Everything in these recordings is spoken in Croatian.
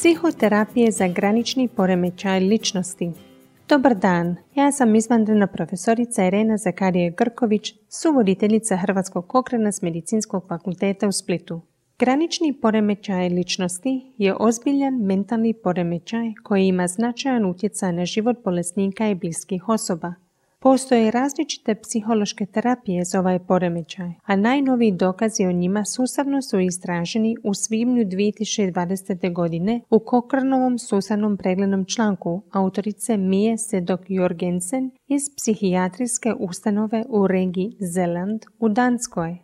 Psihoterapije za granični poremećaj ličnosti. Dobar dan, ja sam izvanredna profesorica Irena Zakarije Grković, suvoditeljica Hrvatskog okrena s Medicinskog fakulteta u Splitu. Granični poremećaj ličnosti je ozbiljan mentalni poremećaj koji ima značajan utjecaj na život bolesnika i bliskih osoba. Postoje različite psihološke terapije za ovaj poremećaj, a najnoviji dokazi o njima sustavno su istraženi u svibnju 2020. godine u Kokrnovom sustavnom preglednom članku autorice Mije Sedok Jorgensen iz psihijatrijske ustanove u regiji Zeland u Danskoj.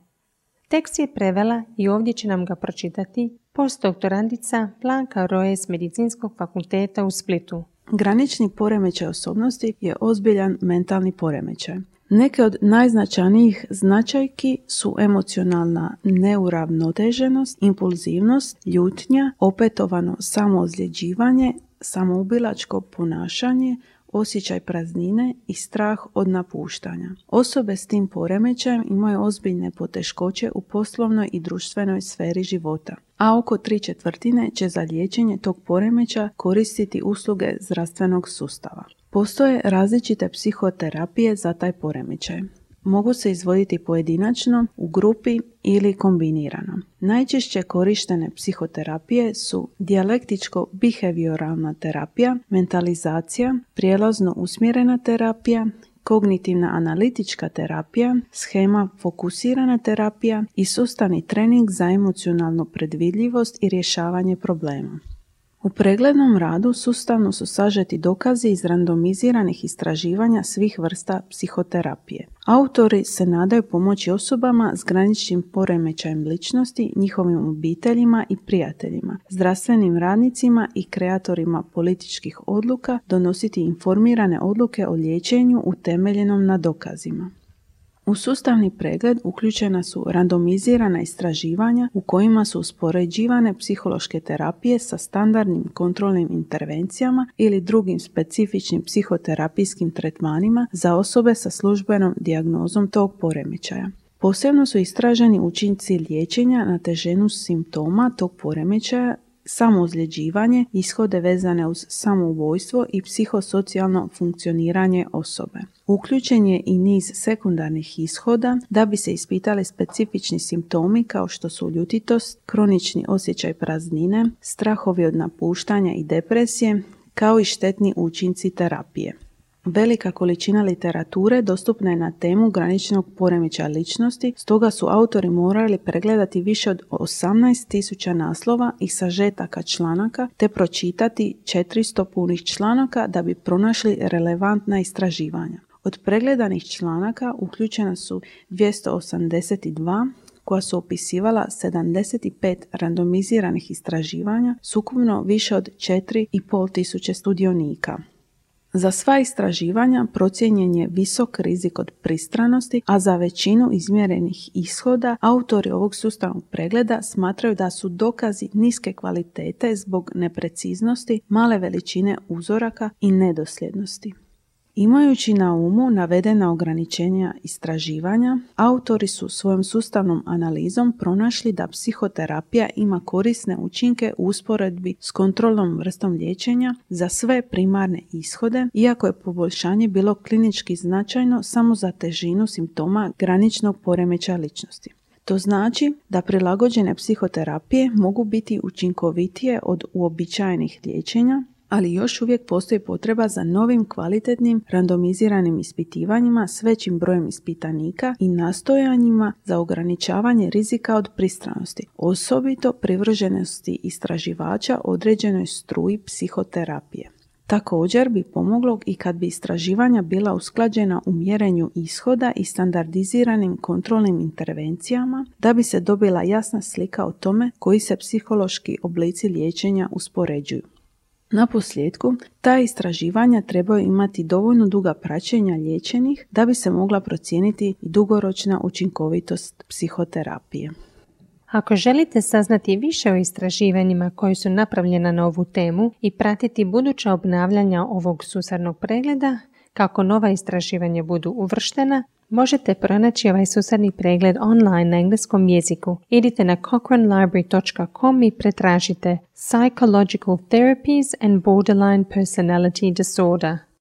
Tekst je prevela i ovdje će nam ga pročitati postdoktorandica Blanka Roje s Medicinskog fakulteta u Splitu. Granični poremećaj osobnosti je ozbiljan mentalni poremećaj. Neke od najznačajnijih značajki su emocionalna neuravnoteženost, impulzivnost, ljutnja, opetovano samoozljeđivanje, samoubilačko ponašanje, osjećaj praznine i strah od napuštanja. Osobe s tim poremećajem imaju ozbiljne poteškoće u poslovnoj i društvenoj sferi života, a oko tri četvrtine će za liječenje tog poremeća koristiti usluge zdravstvenog sustava. Postoje različite psihoterapije za taj poremećaj mogu se izvoditi pojedinačno, u grupi ili kombinirano. Najčešće korištene psihoterapije su dijalektičko-behavioralna terapija, mentalizacija, prijelazno usmjerena terapija, kognitivna analitička terapija, schema fokusirana terapija i sustavni trening za emocionalnu predvidljivost i rješavanje problema. U preglednom radu sustavno su sažeti dokazi iz randomiziranih istraživanja svih vrsta psihoterapije. Autori se nadaju pomoći osobama s graničnim poremećajem ličnosti, njihovim obiteljima i prijateljima, zdravstvenim radnicima i kreatorima političkih odluka donositi informirane odluke o liječenju utemeljenom na dokazima. U sustavni pregled uključena su randomizirana istraživanja u kojima su uspoređivane psihološke terapije sa standardnim kontrolnim intervencijama ili drugim specifičnim psihoterapijskim tretmanima za osobe sa službenom dijagnozom tog poremećaja. Posebno su istraženi učinci liječenja na teženu simptoma tog poremećaja samoozljeđivanje, ishode vezane uz samoubojstvo i psihosocijalno funkcioniranje osobe. Uključen je i niz sekundarnih ishoda da bi se ispitali specifični simptomi kao što su ljutitost, kronični osjećaj praznine, strahovi od napuštanja i depresije, kao i štetni učinci terapije. Velika količina literature dostupna je na temu graničnog poremećaja ličnosti, stoga su autori morali pregledati više od 18.000 naslova i sažetaka članaka te pročitati 400 punih članaka da bi pronašli relevantna istraživanja. Od pregledanih članaka uključena su 282 koja su opisivala 75 randomiziranih istraživanja s ukupno više od 4,5 tisuće studionika. Za sva istraživanja procijenjen je visok rizik od pristranosti, a za većinu izmjerenih ishoda autori ovog sustavnog pregleda smatraju da su dokazi niske kvalitete zbog nepreciznosti, male veličine uzoraka i nedosljednosti. Imajući na umu navedena ograničenja istraživanja, autori su svojom sustavnom analizom pronašli da psihoterapija ima korisne učinke u usporedbi s kontrolnom vrstom liječenja za sve primarne ishode, iako je poboljšanje bilo klinički značajno samo za težinu simptoma graničnog poremeća ličnosti. To znači da prilagođene psihoterapije mogu biti učinkovitije od uobičajenih liječenja ali još uvijek postoji potreba za novim kvalitetnim randomiziranim ispitivanjima s većim brojem ispitanika i nastojanjima za ograničavanje rizika od pristranosti, osobito privrženosti istraživača određenoj struji psihoterapije. Također bi pomoglo i kad bi istraživanja bila usklađena u mjerenju ishoda i standardiziranim kontrolnim intervencijama da bi se dobila jasna slika o tome koji se psihološki oblici liječenja uspoređuju. Na posljedku, ta istraživanja trebaju imati dovoljno duga praćenja liječenih da bi se mogla procijeniti dugoročna učinkovitost psihoterapije. Ako želite saznati više o istraživanjima koji su napravljena na ovu temu i pratiti buduća obnavljanja ovog susarnog pregleda, kako nova istraživanja budu uvrštena, Možete pronaći ovaj susadni pregled online na engleskom jeziku. Idite na cochranelibrary.com i pretražite Psychological Therapies and Borderline Personality Disorder.